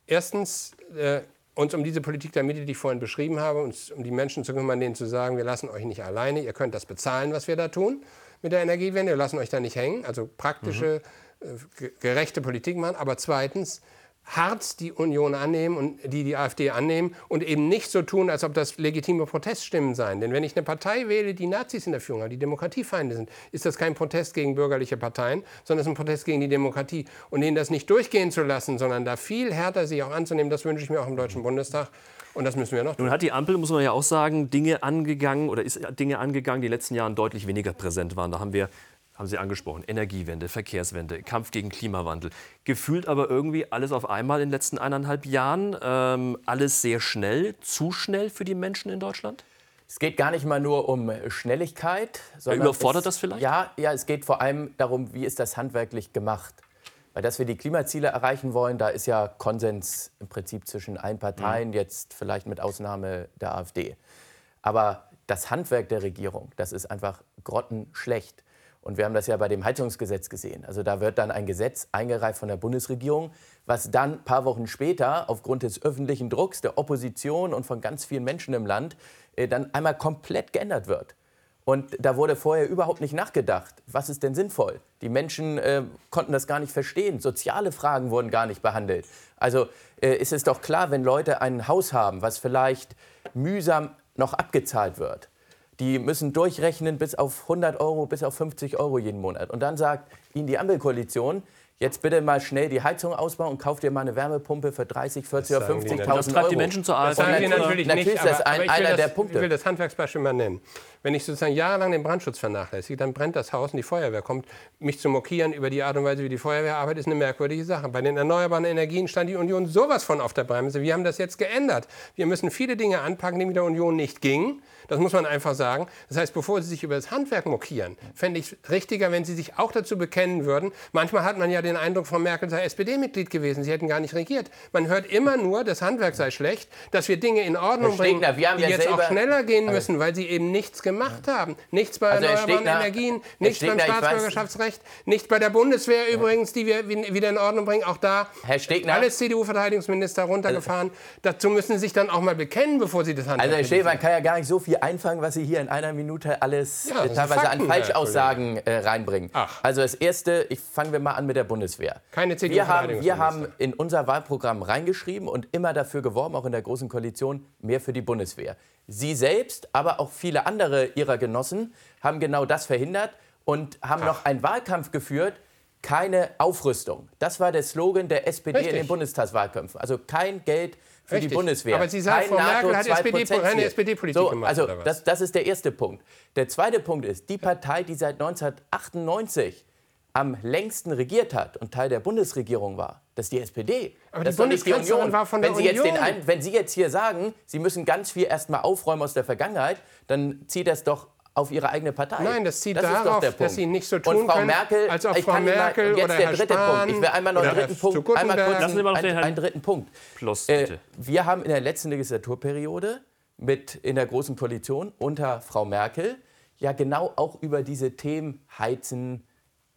Erstens, äh, uns um diese Politik der Mitte, die ich vorhin beschrieben habe, uns um die Menschen zu kümmern, denen zu sagen, wir lassen euch nicht alleine, ihr könnt das bezahlen, was wir da tun mit der Energiewende, wir lassen euch da nicht hängen. Also praktische, mhm. äh, gerechte Politik machen. Aber zweitens, hart die Union annehmen und die die AfD annehmen und eben nicht so tun, als ob das legitime Proteststimmen seien. Denn wenn ich eine Partei wähle, die Nazis in der Führung hat, die Demokratiefeinde sind, ist das kein Protest gegen bürgerliche Parteien, sondern es ist ein Protest gegen die Demokratie. Und ihnen das nicht durchgehen zu lassen, sondern da viel härter sich auch anzunehmen, das wünsche ich mir auch im Deutschen Bundestag. Und das müssen wir noch tun. Nun hat die Ampel, muss man ja auch sagen, Dinge angegangen oder ist Dinge angegangen, die in den letzten Jahren deutlich weniger präsent waren. Da haben wir haben Sie angesprochen, Energiewende, Verkehrswende, Kampf gegen Klimawandel. Gefühlt aber irgendwie alles auf einmal in den letzten eineinhalb Jahren. Ähm, alles sehr schnell, zu schnell für die Menschen in Deutschland? Es geht gar nicht mal nur um Schnelligkeit. Sondern Überfordert es, das vielleicht? Ja, ja, es geht vor allem darum, wie ist das handwerklich gemacht. Weil dass wir die Klimaziele erreichen wollen, da ist ja Konsens im Prinzip zwischen allen Parteien, mhm. jetzt vielleicht mit Ausnahme der AfD. Aber das Handwerk der Regierung, das ist einfach grottenschlecht. Und wir haben das ja bei dem Heizungsgesetz gesehen. Also da wird dann ein Gesetz eingereift von der Bundesregierung, was dann ein paar Wochen später aufgrund des öffentlichen Drucks der Opposition und von ganz vielen Menschen im Land äh, dann einmal komplett geändert wird. Und da wurde vorher überhaupt nicht nachgedacht, was ist denn sinnvoll. Die Menschen äh, konnten das gar nicht verstehen. Soziale Fragen wurden gar nicht behandelt. Also äh, ist es doch klar, wenn Leute ein Haus haben, was vielleicht mühsam noch abgezahlt wird, die müssen durchrechnen bis auf 100 Euro, bis auf 50 Euro jeden Monat. Und dann sagt ihnen die Ampelkoalition, jetzt bitte mal schnell die Heizung ausbauen und kauft dir mal eine Wärmepumpe für 30, 40 oder 50.000 Euro. Das treibt die Menschen zur AfD. Das sagen die natürlich, natürlich nicht, ist das ein, einer das, der Punkte. Ich will das Handwerksbeispiel mal nennen. Wenn ich sozusagen jahrelang den Brandschutz vernachlässige, dann brennt das Haus und die Feuerwehr kommt. Mich zu mokieren über die Art und Weise, wie die Feuerwehr arbeitet, ist eine merkwürdige Sache. Bei den erneuerbaren Energien stand die Union sowas von auf der Bremse. Wir haben das jetzt geändert. Wir müssen viele Dinge anpacken, die mit der Union nicht gingen. Das muss man einfach sagen. Das heißt, bevor Sie sich über das Handwerk mokieren, fände ich es richtiger, wenn Sie sich auch dazu bekennen würden. Manchmal hat man ja den Eindruck, Frau Merkel sei SPD-Mitglied gewesen. Sie hätten gar nicht regiert. Man hört immer nur, das Handwerk sei schlecht, dass wir Dinge in Ordnung bringen, die ja jetzt auch schneller gehen müssen, weil sie eben nichts gemacht haben. Nichts bei also erneuerbaren Stegner, Energien, nichts beim Staatsbürgerschaftsrecht, nichts bei der Bundeswehr übrigens, die wir wieder in Ordnung bringen. Auch da Herr Stegner, alles CDU-Verteidigungsminister runtergefahren. Also, Dazu müssen Sie sich dann auch mal bekennen, bevor Sie das Handwerk Also Herr Stegner kann ja gar nicht so viel einfangen, was Sie hier in einer Minute alles ja, teilweise Fakten, an Falschaussagen äh, reinbringen. Ach. Also das Erste, ich fangen wir mal an mit der Bundeswehr. Keine CDU wir haben, wir haben in unser Wahlprogramm reingeschrieben und immer dafür geworben, auch in der Großen Koalition, mehr für die Bundeswehr. Sie selbst, aber auch viele andere Ihrer Genossen haben genau das verhindert und haben Ach. noch einen Wahlkampf geführt, keine Aufrüstung. Das war der Slogan der SPD Richtig. in den Bundestagswahlkämpfen. Also kein Geld für Richtig. die Bundeswehr. Aber Sie sagen, Frau Merkel hat SPD, eine SPD-Politik so, gemacht. Also das, das ist der erste Punkt. Der zweite Punkt ist, die Partei, die seit 1998 am längsten regiert hat und Teil der Bundesregierung war, das ist die SPD. Aber das die Bundeskanzlerin war von der wenn Sie Union. Jetzt den, wenn Sie jetzt hier sagen, Sie müssen ganz viel erstmal aufräumen aus der Vergangenheit, dann zieht das doch auf ihre eigene Partei. Nein, das zieht das darauf, dass sie nicht so tun und Frau Merkel, als ob Frau Merkel mal, jetzt oder der dritte Spahn Punkt. Ich will einmal noch einen dritten Punkt, einmal kurz einen, einen, dritten Punkt. Plus, äh, wir haben in der letzten Legislaturperiode mit in der großen Koalition unter Frau Merkel ja genau auch über diese Themen Heizen,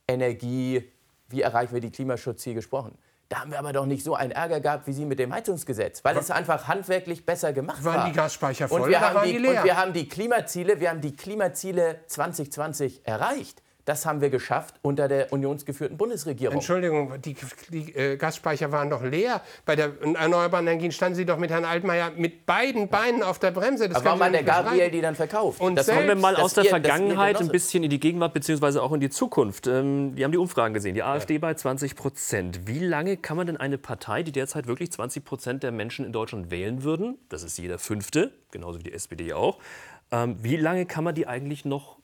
Energie, wie erreichen wir die Klimaschutzziele gesprochen. Da haben wir aber doch nicht so einen Ärger gehabt wie Sie mit dem Heizungsgesetz, weil es einfach handwerklich besser gemacht waren war. Waren die Gasspeicher voll und wir, haben die, und wir haben die Klimaziele, wir haben die Klimaziele 2020 erreicht. Das haben wir geschafft unter der unionsgeführten Bundesregierung. Entschuldigung, die, die äh, Gasspeicher waren doch leer. Bei der erneuerbaren Energien standen Sie doch mit Herrn Altmaier mit beiden Beinen auf der Bremse. Das Aber warum hat der Gabriel die dann verkauft? Und das kommen wir mal aus der ihr, Vergangenheit ein bisschen in die Gegenwart bzw. auch in die Zukunft. Ähm, wir haben die Umfragen gesehen. Die AfD ja. bei 20 Prozent. Wie lange kann man denn eine Partei, die derzeit wirklich 20 Prozent der Menschen in Deutschland wählen würden, das ist jeder Fünfte, genauso wie die SPD auch, ähm, wie lange kann man die eigentlich noch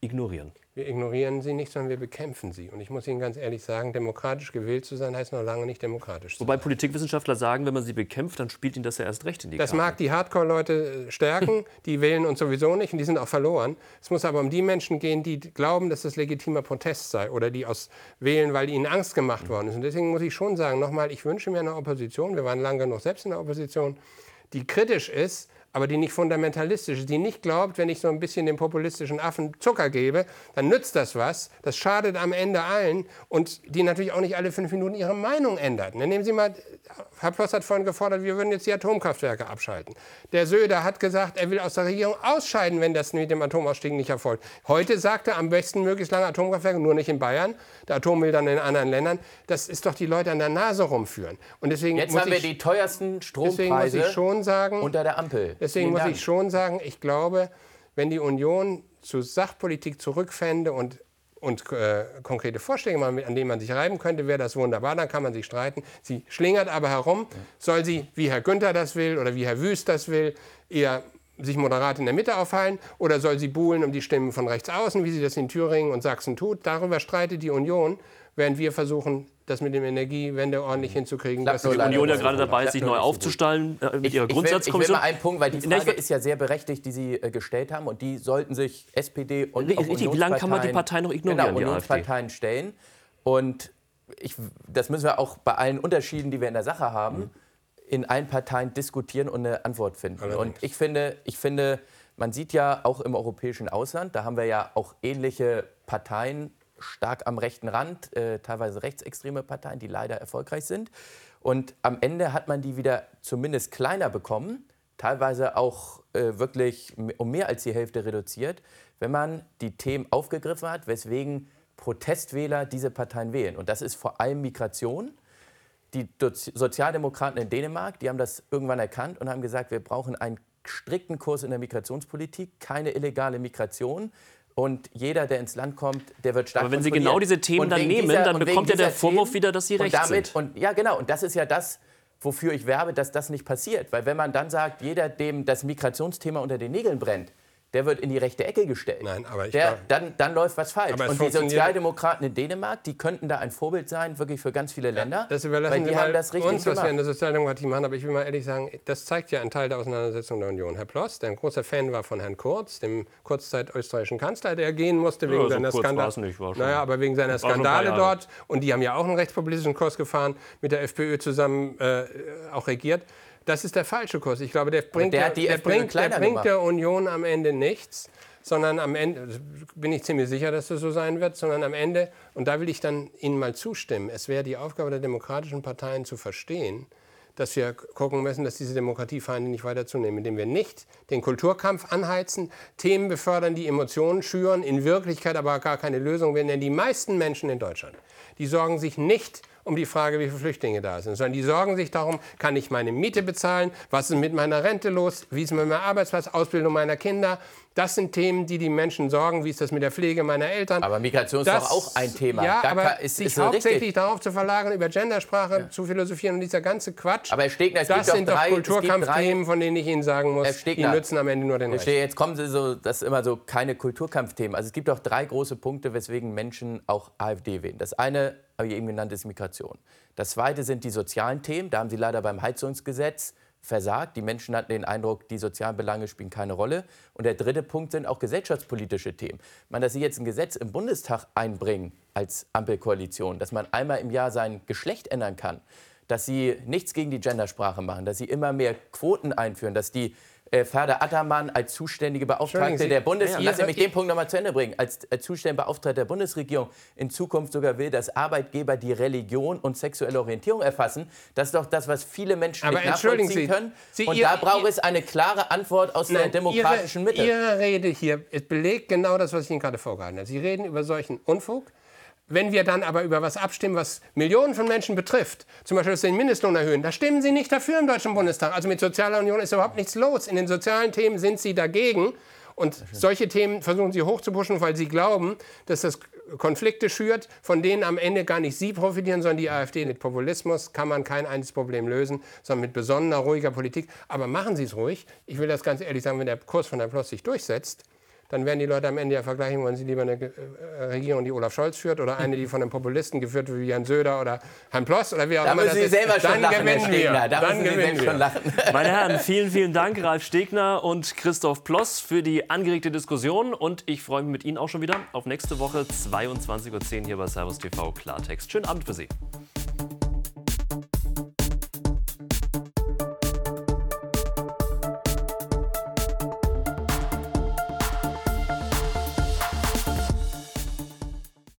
ignorieren? Wir ignorieren sie nicht, sondern wir bekämpfen sie. Und ich muss Ihnen ganz ehrlich sagen, demokratisch gewählt zu sein, heißt noch lange nicht demokratisch zu Wobei sein. Politikwissenschaftler sagen, wenn man sie bekämpft, dann spielt ihnen das ja erst recht in die Das Karte. mag die Hardcore-Leute äh, stärken, (laughs) die wählen uns sowieso nicht und die sind auch verloren. Es muss aber um die Menschen gehen, die glauben, dass das legitimer Protest sei oder die aus wählen, weil ihnen Angst gemacht worden ist. Und deswegen muss ich schon sagen, nochmal, ich wünsche mir eine Opposition, wir waren lange genug selbst in der Opposition, die kritisch ist, aber die nicht fundamentalistisch ist, die nicht glaubt, wenn ich so ein bisschen dem populistischen Affen Zucker gebe, dann nützt das was, das schadet am Ende allen und die natürlich auch nicht alle fünf Minuten ihre Meinung ändert. Dann nehmen Sie mal, Herr Ploss hat vorhin gefordert, wir würden jetzt die Atomkraftwerke abschalten. Der Söder hat gesagt, er will aus der Regierung ausscheiden, wenn das mit dem Atomausstieg nicht erfolgt. Heute sagt er, am besten möglichst lange Atomkraftwerke, nur nicht in Bayern. Der Atom will dann in anderen Ländern. Das ist doch die Leute an der Nase rumführen. Und deswegen jetzt haben wir die teuersten Strompreise sagen, unter der Ampel. Deswegen muss ich schon sagen, ich glaube, wenn die Union zu Sachpolitik zurückfände und und äh, konkrete Vorschläge an denen man sich reiben könnte, wäre das wunderbar, dann kann man sich streiten. Sie schlingert aber herum. Soll sie, wie Herr Günther das will oder wie Herr Wüst das will, eher sich moderat in der Mitte aufhalten oder soll sie buhlen um die Stimmen von rechts außen, wie sie das in Thüringen und Sachsen tut? Darüber streitet die Union, während wir versuchen, das mit dem Energiewende ordentlich hinzukriegen. Dass die Union ja gerade dabei ist, sich neu aufzustellen äh, mit ich, ihrer Grundsatzkommission. Ich will, mal einen Punkt, weil die Frage ist ja sehr berechtigt, die Sie äh, gestellt haben. Und die sollten sich SPD und auch Wie lange kann man die Partei noch ignorieren, genau, Unionsparteien stellen. Und ich, das müssen wir auch bei allen Unterschieden, die wir in der Sache haben, mhm. in allen Parteien diskutieren und eine Antwort finden. Allerdings. Und ich finde, ich finde, man sieht ja auch im europäischen Ausland, da haben wir ja auch ähnliche Parteien stark am rechten Rand, äh, teilweise rechtsextreme Parteien, die leider erfolgreich sind. Und am Ende hat man die wieder zumindest kleiner bekommen, teilweise auch äh, wirklich um mehr als die Hälfte reduziert, wenn man die Themen aufgegriffen hat, weswegen Protestwähler diese Parteien wählen. Und das ist vor allem Migration. Die Sozialdemokraten in Dänemark, die haben das irgendwann erkannt und haben gesagt, wir brauchen einen strikten Kurs in der Migrationspolitik, keine illegale Migration Und jeder, der ins Land kommt, der wird stark Aber wenn Sie genau diese Themen dann nehmen, dieser, dann bekommt ja der Vorwurf Themen, wieder, dass Sie recht und damit, sind. Und, ja, genau. Und das ist ja das, wofür ich werbe, dass das nicht passiert. Weil wenn man dann sagt, jeder, dem das Migrationsthema unter den Nägeln brennt, der wird in die rechte Ecke gestellt. Nein, aber ich der, dann, dann läuft was falsch. Und die Sozialdemokraten in Dänemark, die könnten da ein Vorbild sein, wirklich für ganz viele Länder. Ja, das überlassen weil die haben das richtig uns, gemacht. was wir in der Sozialdemokratie machen. Aber ich will mal ehrlich sagen, das zeigt ja einen Teil der Auseinandersetzung der Union. Herr Ploss, der ein großer Fan war von Herrn Kurz, dem kurzzeit-österreichischen Kanzler, der gehen musste wegen ja, seiner so Skandale. Naja, aber wegen seiner Skandale dort. Und die haben ja auch einen rechtspopulistischen Kurs gefahren, mit der FPÖ zusammen äh, auch regiert. Das ist der falsche Kurs. Ich glaube, der bringt, der, der, der bringt, der, bringt der Union am Ende nichts, sondern am Ende, bin ich ziemlich sicher, dass das so sein wird, sondern am Ende, und da will ich dann Ihnen mal zustimmen, es wäre die Aufgabe der demokratischen Parteien zu verstehen, dass wir gucken müssen, dass diese Demokratiefeinde nicht weiter zunehmen, indem wir nicht den Kulturkampf anheizen, Themen befördern, die Emotionen schüren, in Wirklichkeit aber gar keine Lösung werden. Denn die meisten Menschen in Deutschland, die sorgen sich nicht um die Frage, wie viele Flüchtlinge da sind, sondern die sorgen sich darum, kann ich meine Miete bezahlen, was ist mit meiner Rente los, wie ist mit meinem Arbeitsplatz, Ausbildung meiner Kinder. Das sind Themen, die die Menschen sorgen. Wie ist das mit der Pflege meiner Eltern? Aber Migration ist doch auch ein Thema. Ja, da aber ist, sich ist hauptsächlich richtig. darauf zu verlagern, über Gendersprache ja. zu philosophieren und dieser ganze Quatsch. Aber Herr Stegner, es das sind doch, drei, Kulturkampfthemen, von denen ich Ihnen sagen muss, Stegner, die nützen am Ende nur den Recht. Jetzt kommen Sie so, das ist immer so keine Kulturkampfthemen. Also es gibt doch drei große Punkte, weswegen Menschen auch AfD wählen. Das eine, habe ich eben genannt, ist Migration. Das Zweite sind die sozialen Themen. Da haben Sie leider beim Heizungsgesetz versagt. Die Menschen hatten den Eindruck, die sozialen Belange spielen keine Rolle. Und der dritte Punkt sind auch gesellschaftspolitische Themen. Man, dass Sie jetzt ein Gesetz im Bundestag einbringen als Ampelkoalition, dass man einmal im Jahr sein Geschlecht ändern kann, dass Sie nichts gegen die Gendersprache machen, dass Sie immer mehr Quoten einführen, dass die äh, Attermann als zuständige Beauftragte der Bundesregierung, ja, lassen mich den Punkt noch mal zu Ende bringen, als, als zuständige Beauftragte der Bundesregierung in Zukunft sogar will, dass Arbeitgeber die Religion und sexuelle Orientierung erfassen. Das ist doch das, was viele Menschen Aber nicht nachvollziehen Sie, können. Sie, und ihr, da braucht es eine klare Antwort aus nein, der demokratischen ihre, Mitte. Ihre Rede hier belegt genau das, was ich Ihnen gerade vorgehalten habe. Sie reden über solchen Unfug. Wenn wir dann aber über was abstimmen, was Millionen von Menschen betrifft, zum Beispiel, dass sie den Mindestlohn erhöhen, da stimmen Sie nicht dafür im Deutschen Bundestag. Also mit Sozialer Union ist überhaupt nichts los. In den sozialen Themen sind Sie dagegen. Und solche Themen versuchen Sie hochzupuschen, weil Sie glauben, dass das Konflikte schürt, von denen am Ende gar nicht Sie profitieren, sondern die AfD. Mit Populismus kann man kein einziges Problem lösen, sondern mit besonnener, ruhiger Politik. Aber machen Sie es ruhig. Ich will das ganz ehrlich sagen, wenn der Kurs von Herrn Ploss sich durchsetzt, dann werden die Leute am Ende ja vergleichen, wollen sie lieber eine äh, Regierung, die Olaf Scholz führt oder eine, die von einem Populisten geführt wird, wie Jan Söder oder Herrn Ploss oder wie auch da immer. Müssen Sie selber schon lachen, Herr Stegner. Da dann müssen Sie selbst schon lachen. (laughs) Meine Herren, vielen, vielen Dank, Ralf Stegner und Christoph Ploss für die angeregte Diskussion und ich freue mich mit Ihnen auch schon wieder auf nächste Woche 22.10 Uhr hier bei Servus TV Klartext. Schönen Abend für Sie.